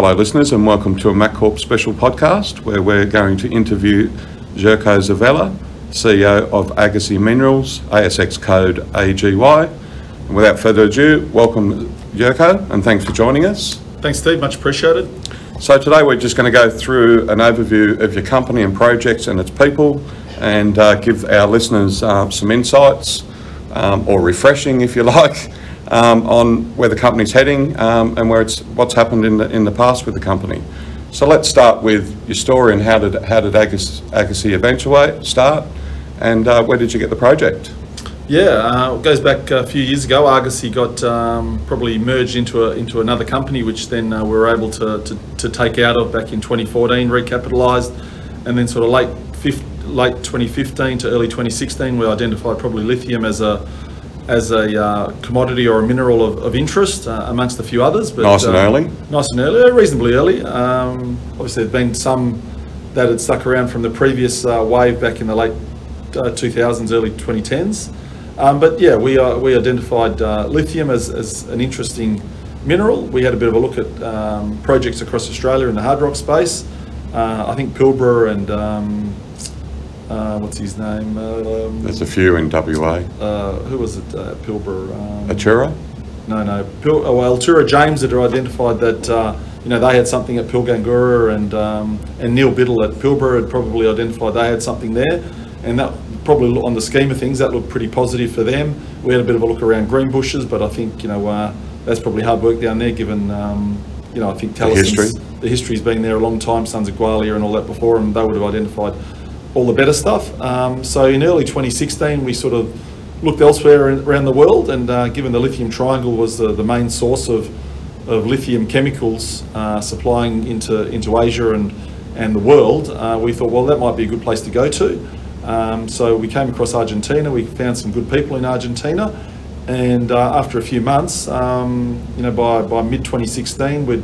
Hello, listeners, and welcome to a MacCorp special podcast where we're going to interview Jerko Zuvela, CEO of Argosy Minerals, ASX code AGY. And without further ado, welcome Jerko, and thanks for joining us. Thanks, Steve. Much appreciated. So today we're just going to go through an overview of your company and projects and its people, and uh, give our listeners uh, some insights, um, or refreshing, if you like, um, on where the company's heading um, and where it's what's happened in the in the past with the company. So let's start with your story and how did how did Argosy, Argosy start, and uh, where did you get the project? Yeah, uh, it goes back a few years ago. Argosy got um, probably merged into a, into another company, which then uh, we were able to, to, to take out of back in 2014, recapitalised, and then sort of late late 2015 to early 2016, we identified probably lithium as a as a uh, commodity or a mineral of, of interest uh, amongst a few others. But, Nice and uh, early. Nice and early, uh, reasonably early. Um, obviously, there've been some that had stuck around from the previous uh, wave back in the late uh, 2000s, early 2010s. Um, but yeah, we uh, we identified uh, lithium as, as an interesting mineral. We had a bit of a look at um, projects across Australia in the hard rock space. Uh, I think Pilbara and um, uh, what's his name? Um, There's a few in WA. uh, who was it? Uh, Pilbara. Um, Atura? no, no. Pil- oh, well, Tura James had identified that uh, you know they had something at Pilgangoora, and um, and Neil Biddle at Pilbara had probably identified they had something there, and that probably on the scheme of things that looked pretty positive for them. We had a bit of a look around Greenbushes, but I think you know uh, that's probably hard work down there, given um, you know I think Talison's- history. the history's been there a long time. Sons of Gwalia and all that before, and they would have identified all the better stuff. Um, so in early 2016, we sort of looked elsewhere in- around the world, and uh, given the lithium triangle was the, the main source of, of lithium chemicals uh, supplying into, into Asia and, and the world, uh, we thought, well, that might be a good place to go to. Um, so we came across Argentina, we found some good people in Argentina, and uh, after a few months, um, you know, by, by mid 2016, we'd,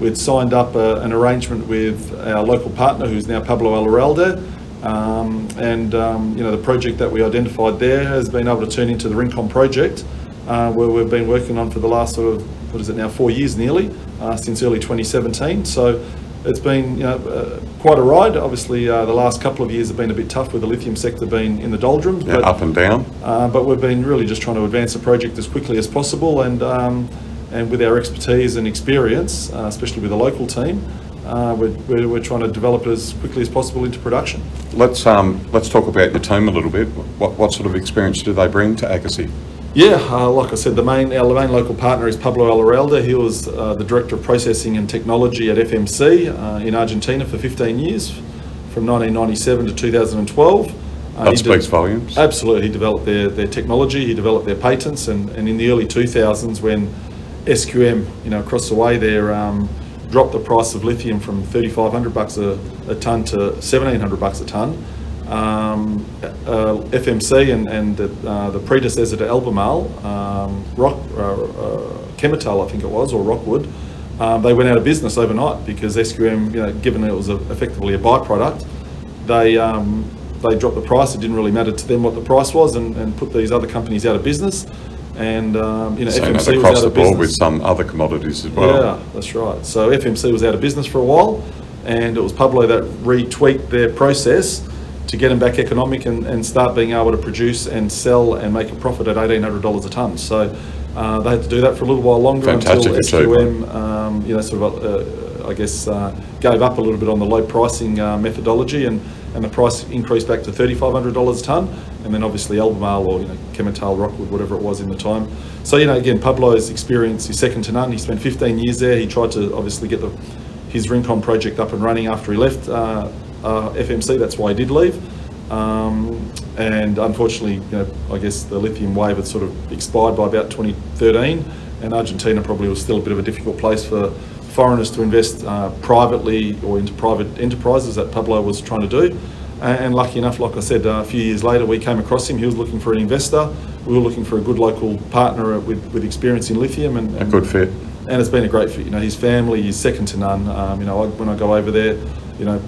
we'd signed up a, an arrangement with our local partner, who's now Pablo Alurralde. Um, and um, you know the project that we identified there has been able to turn into the Rincon project, uh, where we've been working on for the last sort of what is it now four years nearly uh, since early 2017. So it's been you know uh, quite a ride. Obviously, uh, the last couple of years have been a bit tough with the lithium sector being in the doldrums, Yeah, but up and down. uh, but we've been really just trying to advance the project as quickly as possible, and um, and with our expertise and experience, uh, especially with the local team, uh, we're, we're, we're trying to develop it as quickly as possible into production. Let's um, let's talk about your team a little bit. What what sort of experience do they bring to Argosy? Yeah, uh, like I said, the main our main local partner is Pablo Alurralde. He was uh, the director of processing and technology at FMC uh, in Argentina for 15 years, from 1997 to 2012. Uh, That speaks did- volumes. Absolutely, he developed their, their technology, he developed their patents, and, and in the early 2000s, when SQM, you know, across the way there, um, dropped the price of lithium from 3,500 bucks a, a ton to 1,700 bucks a ton. Um, uh, FMC and, and the, uh, the predecessor to Albemarle, um, Rock, uh, uh, Chemetall, I think it was, or Rockwood, um, they went out of business overnight because SQM, you know, given it was a, effectively a byproduct, they um, they dropped the price. It didn't really matter to them what the price was, and, and put these other companies out of business. And um, you know, Same FMC was across out the of board with some other commodities as well. Yeah, that's right. So FMC was out of business for a while, and it was Pablo that retweaked their process to get them back economic and, and start being able to produce and sell and make a profit at eighteen hundred dollars a ton. So uh, they had to do that for a little while longer Fantastic until. SQM, um, you know, sort of, uh, I guess, uh, gave up a little bit on the low pricing uh, methodology, and, and the price increased back to thirty five hundred dollars a ton. And then obviously Albemarle or you know Chemetall, Rockwood, whatever it was in the time. So you know, again, Pablo's experience is second to none. He spent fifteen years there. He tried to obviously get the his Rincon project up and running after he left uh, uh, FMC. That's why he did leave. Um, and unfortunately, you know, I guess the lithium wave had sort of expired by about 2013, and Argentina probably was still a bit of a difficult place for foreigners to invest uh, privately or into private enterprises that Pablo was trying to do. And, and lucky enough, like I said, uh, a few years later, we came across him. He was looking for an investor. We were looking for a good local partner with, with experience in lithium, and, A good fit. and it's been a great fit. You know, his family is second to none. Um, you know, I, when I go over there, you know,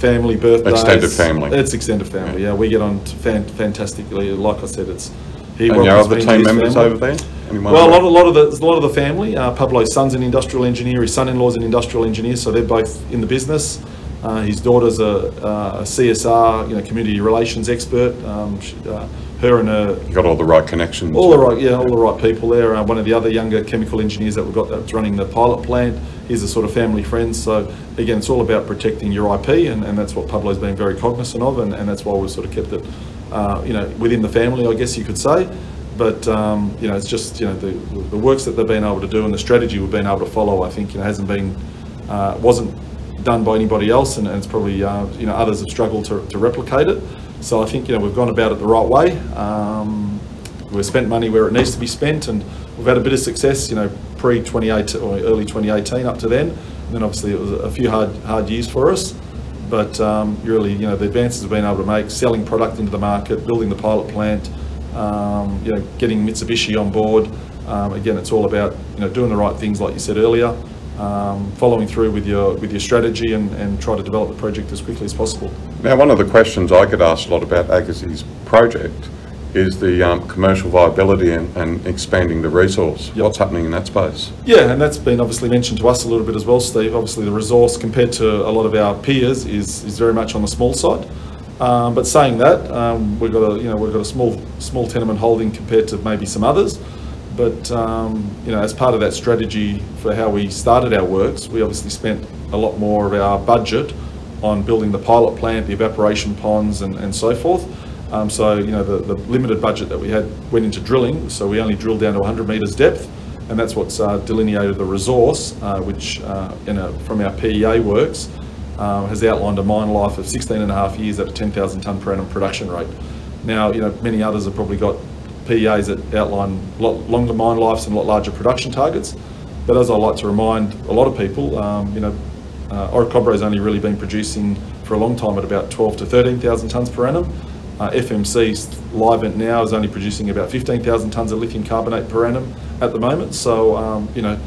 family birthdays. Extended family. It's extended family. Yeah, we get on fan, fantastically. Like I said, it's he And your other team members family. over there? Anyone? Well, a lot, a lot of the, a lot of the family. Uh, Pablo's son's an industrial engineer. His son-in-law's an industrial engineer, so they're both in the business. Uh, his daughter's a, a CSR, you know, community relations expert. Um, she, uh, her and her You got all the right connections. all the right, yeah, all the right people there. Uh, one of the other younger chemical engineers that we've got that's running the pilot plant. He's a sort of family friend. So again, it's all about protecting your IP, and, and that's what Pablo's been very cognizant of, and, and that's why we've sort of kept it, uh, you know, within the family, I guess you could say. But um, you know, it's just you know the, the works that they've been able to do and the strategy we've been able to follow. I think you know hasn't been uh, wasn't done by anybody else, and, and it's probably uh, you know others have struggled to, to replicate it. So I think you know we've gone about it the right way. Um, we've spent money where it needs to be spent, and we've had a bit of success. You know, pre 2018 or early 2018 up to then, and then obviously it was a few hard hard years for us. But um, really, you know, the advances we've been able to make, selling product into the market, building the pilot plant, um, you know, getting Mitsubishi on board. Um, again, it's all about you know doing the right things, like you said earlier, um, following through with your with your strategy, and, and try to develop the project as quickly as possible. Now, one of the questions I get asked a lot about Argosy project is the um, commercial viability and, and expanding the resource. Yep. What's happening in that space? Yeah, and that's been obviously mentioned to us a little bit as well, Steve. Obviously, the resource compared to a lot of our peers is, is very much on the small side. Um, but saying that, um, we've got a you know we've got a small small tenement holding compared to maybe some others. But um, you know, as part of that strategy for how we started our works, we obviously spent a lot more of our budget on building the pilot plant, the evaporation ponds, and, and so forth. Um, so you know, the, the limited budget that we had went into drilling, so we only drilled down to 100 metres depth, and that's what's uh, delineated the resource, uh, which uh, a, from our PEA works um, has outlined a mine life of 16 and a half years at a 10,000 tonne per annum production rate. Now, you know, many others have probably got PEAs that outline lot longer mine lives and a lot larger production targets. But as I like to remind a lot of people, um, you know, uh, has only really been producing for a long time at about 12 to 13,000 tonnes per annum. Uh, FMC's Livent now is only producing about 15,000 tonnes of lithium carbonate per annum at the moment. So, um, you know,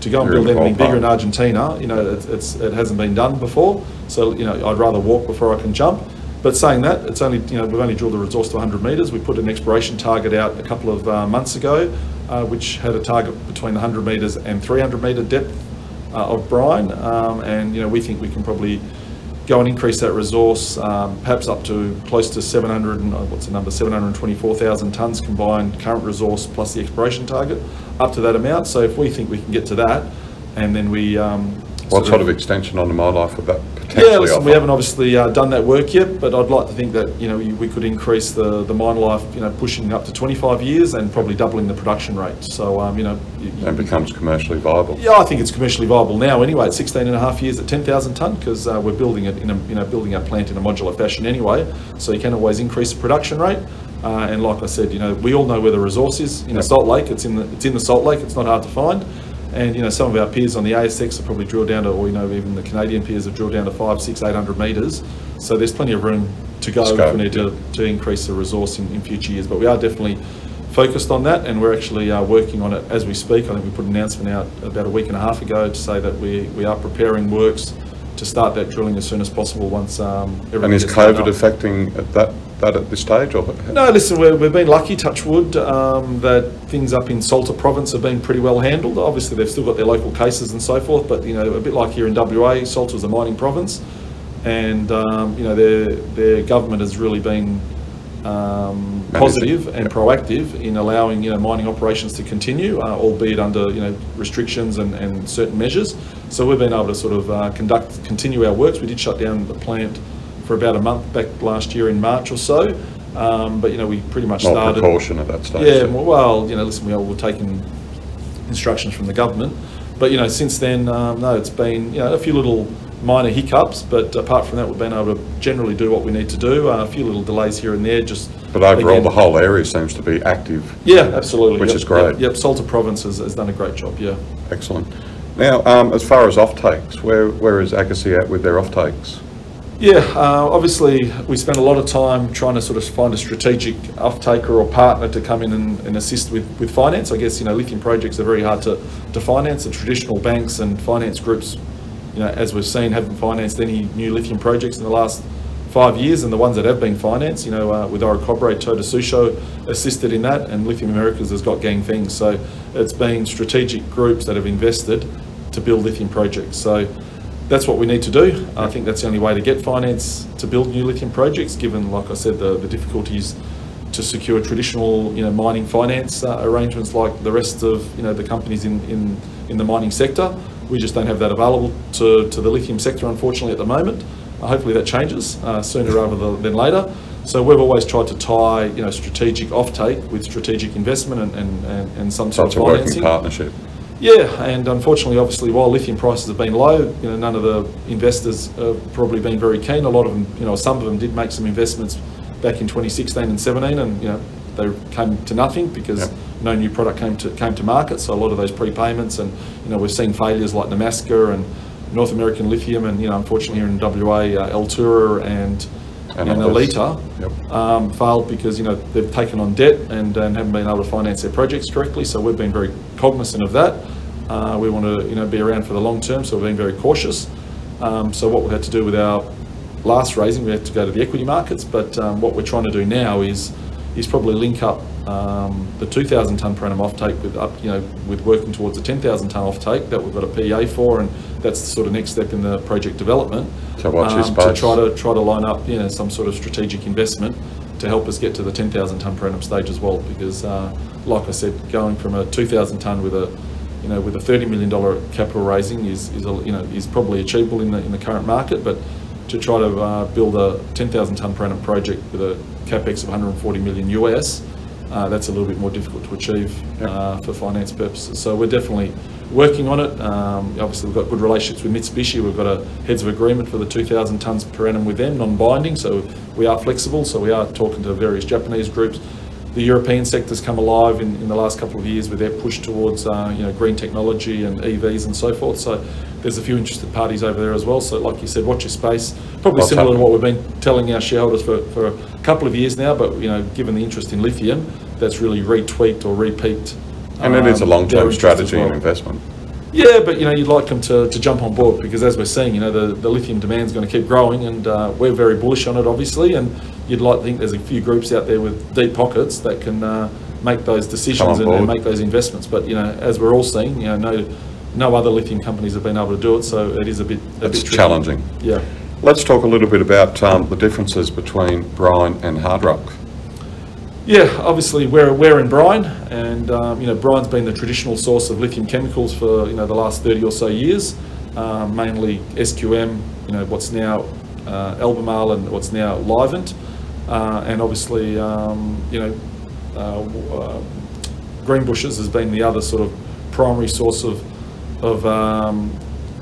to go and build anything bigger in. Argentina, you know, it's, it's, it hasn't been done before. So, you know, I'd rather walk before I can jump. But saying that, it's only, you know, we've only drilled the resource to 100 metres. We put an exploration target out a couple of uh, months ago, uh, which had a target between 100 metres and 300 metre depth uh, of brine. Um, and, you know, we think we can probably go and increase that resource, um, perhaps up to close to 700, and, uh, what's the number, 724,000 tonnes combined current resource plus the exploration target, up to that amount. So if we think we can get to that, and then we... Um, What sort of extension on the mine life would that potentially yeah, listen, offer? we haven't obviously uh, done that work yet, but I'd like to think that, you know, we could increase the, the mine life, you know, pushing up to 25 years and probably doubling the production rate. So, um, you know... you- And becomes commercially viable. yeah, I think it's commercially viable now anyway, at 16 and a half years at 10,000 tonne, because uh, we're building it in a, you know, building our plant in a modular fashion anyway, so you can always increase the production rate. Uh, and like I said, you know, we all know where the resource is, you know, Salt Lake, it's in the, it's in the Salt Lake, it's not hard to find. And, you know, some of our peers on the ASX have probably drilled down to, or, you know, even the Canadian peers have drilled down to five, six, 800 metres. So there's plenty of room to go if we need to, to increase the resource in, in future years. But we are definitely focused on that and we're actually uh, working on it as we speak. I think we put an announcement out about a week and a half ago to say that we, we are preparing works to start that drilling as soon as possible once um, And is COVID affecting that, that at this stage, or? No, listen, we're, we've been lucky, touch wood, um, that things up in Salta province have been pretty well handled. Obviously, they've still got their local cases and so forth, but, you know, a bit like here in WA, Salta Salta's a mining province. And, um, you know, their, their government has really been um, positive and yep. proactive in allowing, you know, mining operations to continue, uh, albeit under, you know, restrictions and, and certain measures. So we've been able to sort of uh, conduct, continue our works. We did shut down the plant for about a month back last year in March or so. Um, but, you know, we pretty much More started. precaution at that stage? Yeah, well, you know, listen, we all were taking instructions from the government. But, you know, since then, um, no, it's been, you know, a few little minor hiccups, but apart from that, we've been able to generally do what we need to do. Uh, a few little delays here and there, just. But overall, again- the whole area seems to be active. Yeah, absolutely. Which Yep, is great. Yep, yep. Salta Province has, has done a great job, yeah. Excellent. Now, um, as far as offtakes, where, where is Argosy at with their offtakes? Yeah, uh, obviously, we spent a lot of time trying to sort of find a strategic off-taker or partner to come in and, and assist with, with finance. I guess, you know, lithium projects are very hard to, to finance. The traditional banks and finance groups, you know, as we've seen, haven't financed any new lithium projects in the last five years, and the ones that have been financed, you know, uh, with Orocobre, Toyota Tsusho assisted in that, and Lithium Americas has got Ganfeng. So it's been strategic groups that have invested to build lithium projects. So that's what we need to do. I think that's the only way to get finance to build new lithium projects, given, like I said, the, the difficulties to secure traditional, you know, mining finance uh, arrangements like the rest of, you know, the companies in, in, in the mining sector. We just don't have that available to, to the lithium sector, unfortunately, at the moment. Uh, hopefully that changes uh, sooner rather than- later. So we've always tried to tie, you know, strategic offtake with strategic investment and, and, and, and some sort of a working partnership. Yeah, and unfortunately, obviously, while lithium prices have been low, you know, none of the investors have probably been very keen. A lot of them, you know, some of them did make some investments back in 2016 and 17, and you know, they came to nothing because Yep. no new product came to came to market. So a lot of those prepayments, and you know, we've seen failures like Nemaska and North American Lithium, and you know, unfortunately here in WA, uh, Altura and And and. Alita Yep. um, failed because, you know, they've taken on debt and, and haven't been able to finance their projects correctly, so we've been very cognizant of that. Uh, we want to, you know, be around for the long term, so we've been very cautious. Um, so what we had to do with our last raising, we had to go to the equity markets, but um, what we're trying to do now is, is probably link up um, the 2,000 tonne per annum offtake with up, you know, with working towards a 10,000 tonne offtake that we've got a PA for, and that's the sort of next step in the project development. So watch this um, To try to, try to line up, you know, some sort of strategic investment to help us get to the 10,000 tonne per annum stage as well, because, uh, like I said, going from a 2,000 tonne with a, you know, with a 30 million dollar capital raising is, is, a, you know, is probably achievable in the, in the current market, but to try to uh, build a 10,000 tonne per annum project with a capex of 140 million US, uh, that's a little bit more difficult to achieve uh, for finance purposes. So we're definitely working on it. Um, obviously, we've got good relationships with Mitsubishi. We've got a heads of agreement for the 2,000 tonnes per annum with them, non-binding. So we are flexible. So we are talking to various Japanese groups. The European sector's come alive in, in the last couple of years with their push towards uh, you know green technology and EVs and so forth. So there's a few interested parties over there as well. So like you said, watch your space. Probably similar to what we've been telling our shareholders for, for a couple of years now. But you know, given the interest in lithium, that's really retweaked or repeaked. And it is a um, long-term strategy and investment. Yeah, but you know, you'd like them to, to jump on board because as we're seeing, you know, the, the lithium demand is going to keep growing and uh, we're very bullish on it, obviously. And you'd like to think there's a few groups out there with deep pockets that can uh, make those decisions and, and make those investments. But, you know, as we're all seeing, you know, no, no other lithium companies have been able to do it, so it is a bit, a It's bit challenging. Yeah. Let's talk a little bit about um, the differences between brine and hard rock. Yeah, obviously we're, we're in brine, and um, you know brine's been the traditional source of lithium chemicals for you know the last 30 or so years, um, mainly SQM, you know what's now uh, Albemarle and what's now Livent, uh, and obviously um, you know uh, uh, Greenbushes has been the other sort of primary source of of um,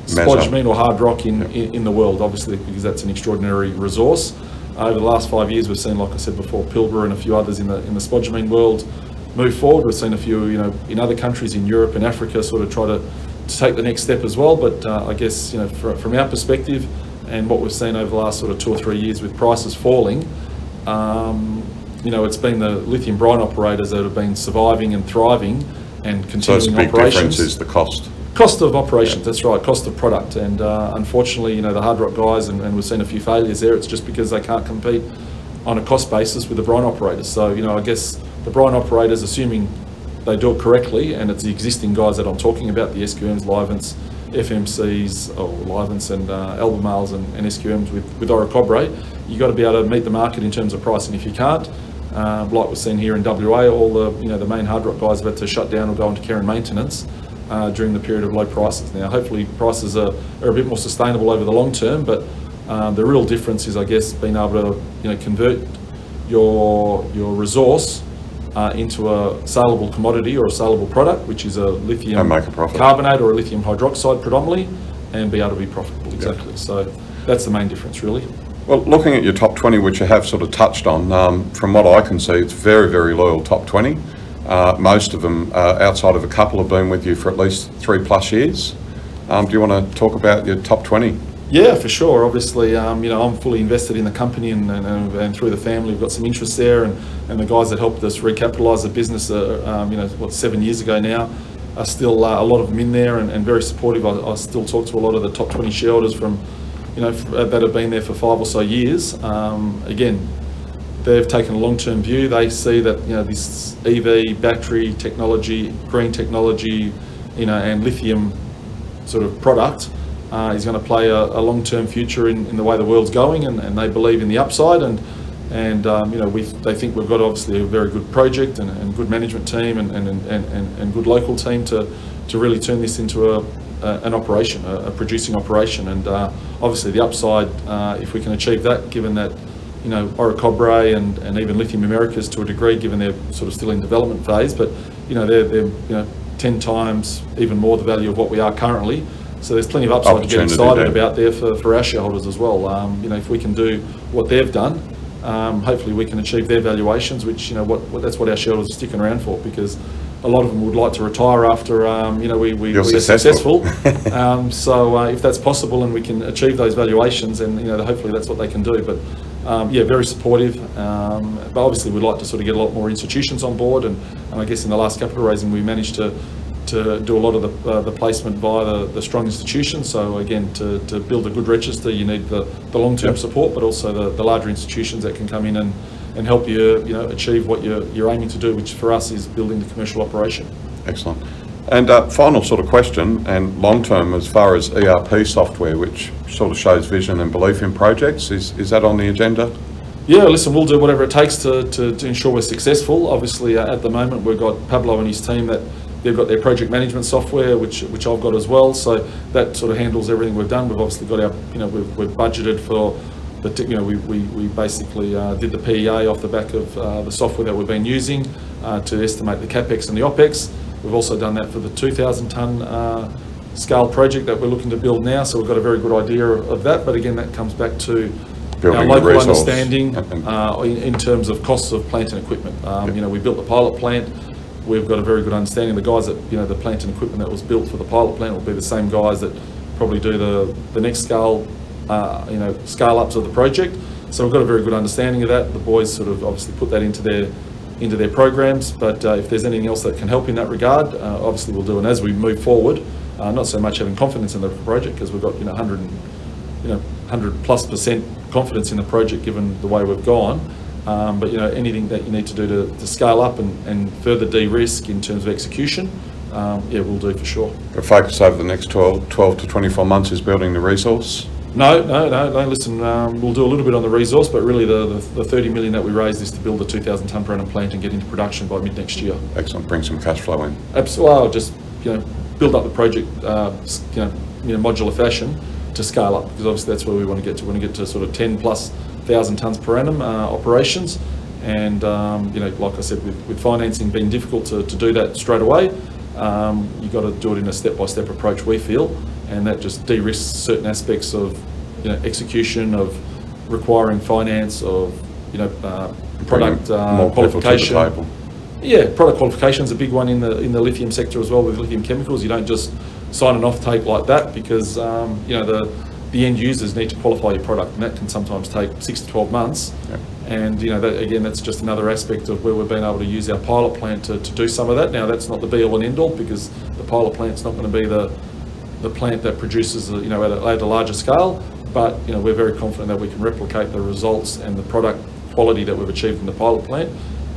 spodumene or hard rock in, in, in the world, obviously because that's an extraordinary resource. Over the last five years, we've seen, like I said before, Pilbara and a few others in the in the spodumene world move forward. We've seen a few, you know, in other countries in Europe and Africa sort of try to, to take the next step as well. But uh, I guess you know, fr- from our perspective, and what we've seen over the last sort of two or three years with prices falling, um, you know, it's been the lithium brine operators that have been surviving and thriving and So it's a continuing big operations. difference is the cost. Cost of operations, that's right, cost of product. And uh, unfortunately, you know, the hard rock guys, and, and we've seen a few failures there, it's just because they can't compete on a cost basis with the brine operators. So, you know, I guess the brine operators, assuming they do it correctly, and it's the existing guys that I'm talking about, the SQMs, Livents, FMCs, or Livents and uh, Albemarles and, and SQMs with, with Orocobre, you've got to be able to meet the market in terms of pricing. If you can't, uh, like we've seen here in WA, all the, you know, the main hard rock guys have had to shut down or go into care and maintenance uh, during the period of low prices. Now, hopefully, prices are, are a bit more sustainable over the long term, but um, the real difference is, I guess, being able to you know convert your your resource uh, into a saleable commodity or a saleable product, which is a lithium a carbonate or a lithium hydroxide predominantly, and be able to be profitable. Exactly. So that's the main difference, really. Well, looking at your top 20, which you have sort of touched on, um, from what I can see, it's very, very loyal top 20. Uh, most of them, uh, outside of a couple, have been with you for at least three plus years. Um, do you want to talk about your top 20? Yeah, for sure. Obviously, um, you know, I'm fully invested in the company and, and, and through the family, we've got some interest there. And, and the guys that helped us recapitalise the business, uh, um, you know, what, seven years ago now, are still uh, a lot of them in there and, and very supportive. I, I still talk to a lot of the top 20 shareholders from, you know, that have been there for five or so years. Um, again, they've taken a long-term view. They see that, you know, this EV battery technology, green technology, you know, and lithium sort of product uh, is going to play a, a long-term future in, in the way the world's going, and, and they believe in the upside. And and um, you know, we they think we've got obviously a very good project and, and good management team and, and, and, and, good local team to to really turn this into a, a an operation, a, a producing operation. And uh, obviously the upside, uh, if we can achieve that, given that you know, Orocobre and, and even Lithium Americas to a degree, given they're sort of still in development phase, but, you know, they're, they're, you know, 10 times even more the value of what we are currently. So there's plenty of upside to get excited there. about there for, for our shareholders as well. Um, you know, if we can do what they've done, um, hopefully we can achieve their valuations, which, you know, what, what that's what our shareholders are sticking around for because a lot of them would like to retire after, um, you know, we, we, are successful. successful. um, so uh, if that's possible and we can achieve those valuations, then, you know, hopefully that's what they can do. But um, yeah, very supportive. Um, but obviously we'd like to sort of get a lot more institutions on board. And, and I guess in the last capital raising, we managed to to do a lot of the, uh, the placement via the, the strong institutions. So again, to, to build a good register, you need the, the long-term Yep. support, but also the, the larger institutions that can come in and, and help you, you know, achieve what you're, you're aiming to do, which for us is building the commercial operation. Excellent. And uh, final sort of question, and long-term as far as ERP software, which sort of shows vision and belief in projects, is, is that on the agenda? Yeah, listen, we'll do whatever it takes to, to, to ensure we're successful. Obviously, uh, at the moment, we've got Pablo and his team that they've got their project management software, which which I've got as well. So that sort of handles everything we've done. We've obviously got our, you know, we've, we've budgeted for the, you know, we, we, we basically uh, did the PEA off the back of uh, the software that we've been using uh, to estimate the capex and the opex. We've also done that for the 2,000 tonne uh, scale project that we're looking to build now. So we've got a very good idea of that. But again, that comes back to our Building the local resource. understanding uh, in, in terms of costs of plant and equipment. Um, you know, we built the pilot plant. We've got a very good understanding. The guys that, you know, the plant and equipment that was built for the pilot plant will be the same guys that probably do the, the next scale, uh, you know, scale ups of the project. So we've got a very good understanding of that. The boys sort of obviously put that into their, into their programs. But uh, if there's anything else that can help in that regard, uh, obviously we'll do. And as we move forward, uh, not so much having confidence in the project because we've got, you know, 100 and you know, 100 plus percent confidence in the project given the way we've gone. Um, but, you know, anything that you need to do to, to scale up and, and further de-risk in terms of execution, um, yeah, we'll do for sure. The focus over the next 12, 12 to 24 months is building the resource. No, no, no, no, listen, um, we'll do a little bit on the resource, but really the, the, the 30 million that we raised is to build a 2,000 tonne per annum plant and get into production by mid next year. Excellent, bring some cash flow in. Absolutely, well, just, you know, build up the project, uh, you know, in a modular fashion to scale up, because obviously that's where we want to get to. We want to get to sort of 10 plus thousand tonnes per annum, uh, operations. And, um, you know, like I said, with, with financing being difficult to, to do that straight away, um, you've got to do it in a step-by-step approach, we feel. And that just de-risks certain aspects of, you know, execution, of requiring finance, of, you know, uh, product uh, more people to the qualification. Yeah, product qualification is a big one in the in the lithium sector as well with lithium chemicals. You don't just sign an offtake like that because um, you know the the end users need to qualify your product, and that can sometimes take six to twelve months. Yep. And you know that again, that's just another aspect of where we've been able to use our pilot plant to, to do some of that. Now that's not the be all and end all because the pilot plant's not going to be the the plant that produces, you know, at a, at a larger scale. But, you know, we're very confident that we can replicate the results and the product quality that we've achieved in the pilot plant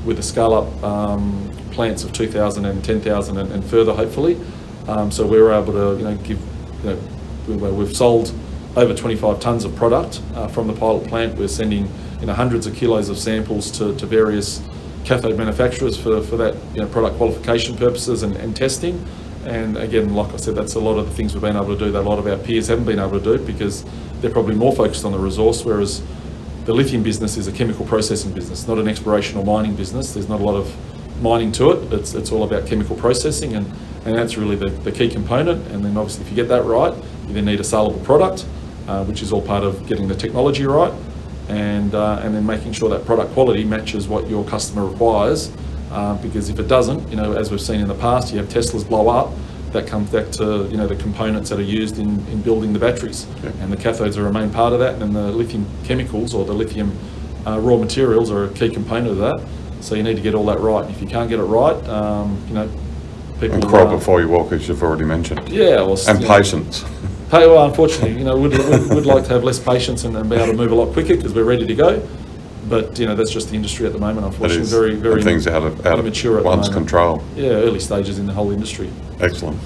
with the scale-up um, plants of 2,000 and 10,000 and, and further, hopefully. Um, so we were able to, you know, give, you know, we- we've sold over 25 tonnes of product uh, from the pilot plant. We're sending, you know, hundreds of kilos of samples to, to various cathode manufacturers for, for that, you know, product qualification purposes and, and testing. And again, like I said, that's a lot of the things we've been able to do that a lot of our peers haven't been able to do because they're probably more focused on the resource, whereas the lithium business is a chemical processing business, not an exploration or mining business. There's not a lot of mining to it. It's, it's all about chemical processing, and, and that's really the, the key component. And then obviously, if you get that right, you then need a saleable product, uh, which is all part of getting the technology right, and uh, and then making sure that product quality matches what your customer requires. Uh, because if it doesn't, you know, as we've seen in the past, you have Teslas blow up. That comes back to you know the components that are used in, in building the batteries, Yeah. and the cathodes are a main part of that, and the lithium chemicals or the lithium uh, raw materials are a key component of that. So you need to get all that right. If you can't get it right, um, you know, people And crawl uh, before you walk, as you've already mentioned. Yeah, well, And you know, patience. Well, unfortunately, you know, we'd, we'd, we'd like to have less patience and, and be able to move a lot quicker because we're ready to go. But, you know, that's just the industry at the moment, unfortunately. Very, very and things out of, out of one's control. Yeah, early stages in the whole industry. Excellent.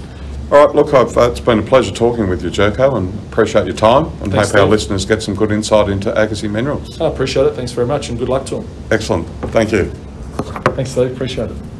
All right, look, I've, uh, it's been a pleasure talking with you, Jerko, and appreciate your time, and Thanks, hope our listeners get some good insight into Argosy Minerals. I appreciate it. Thanks very much and good luck to them. Excellent, thank you. Thanks, Steve. Appreciate it.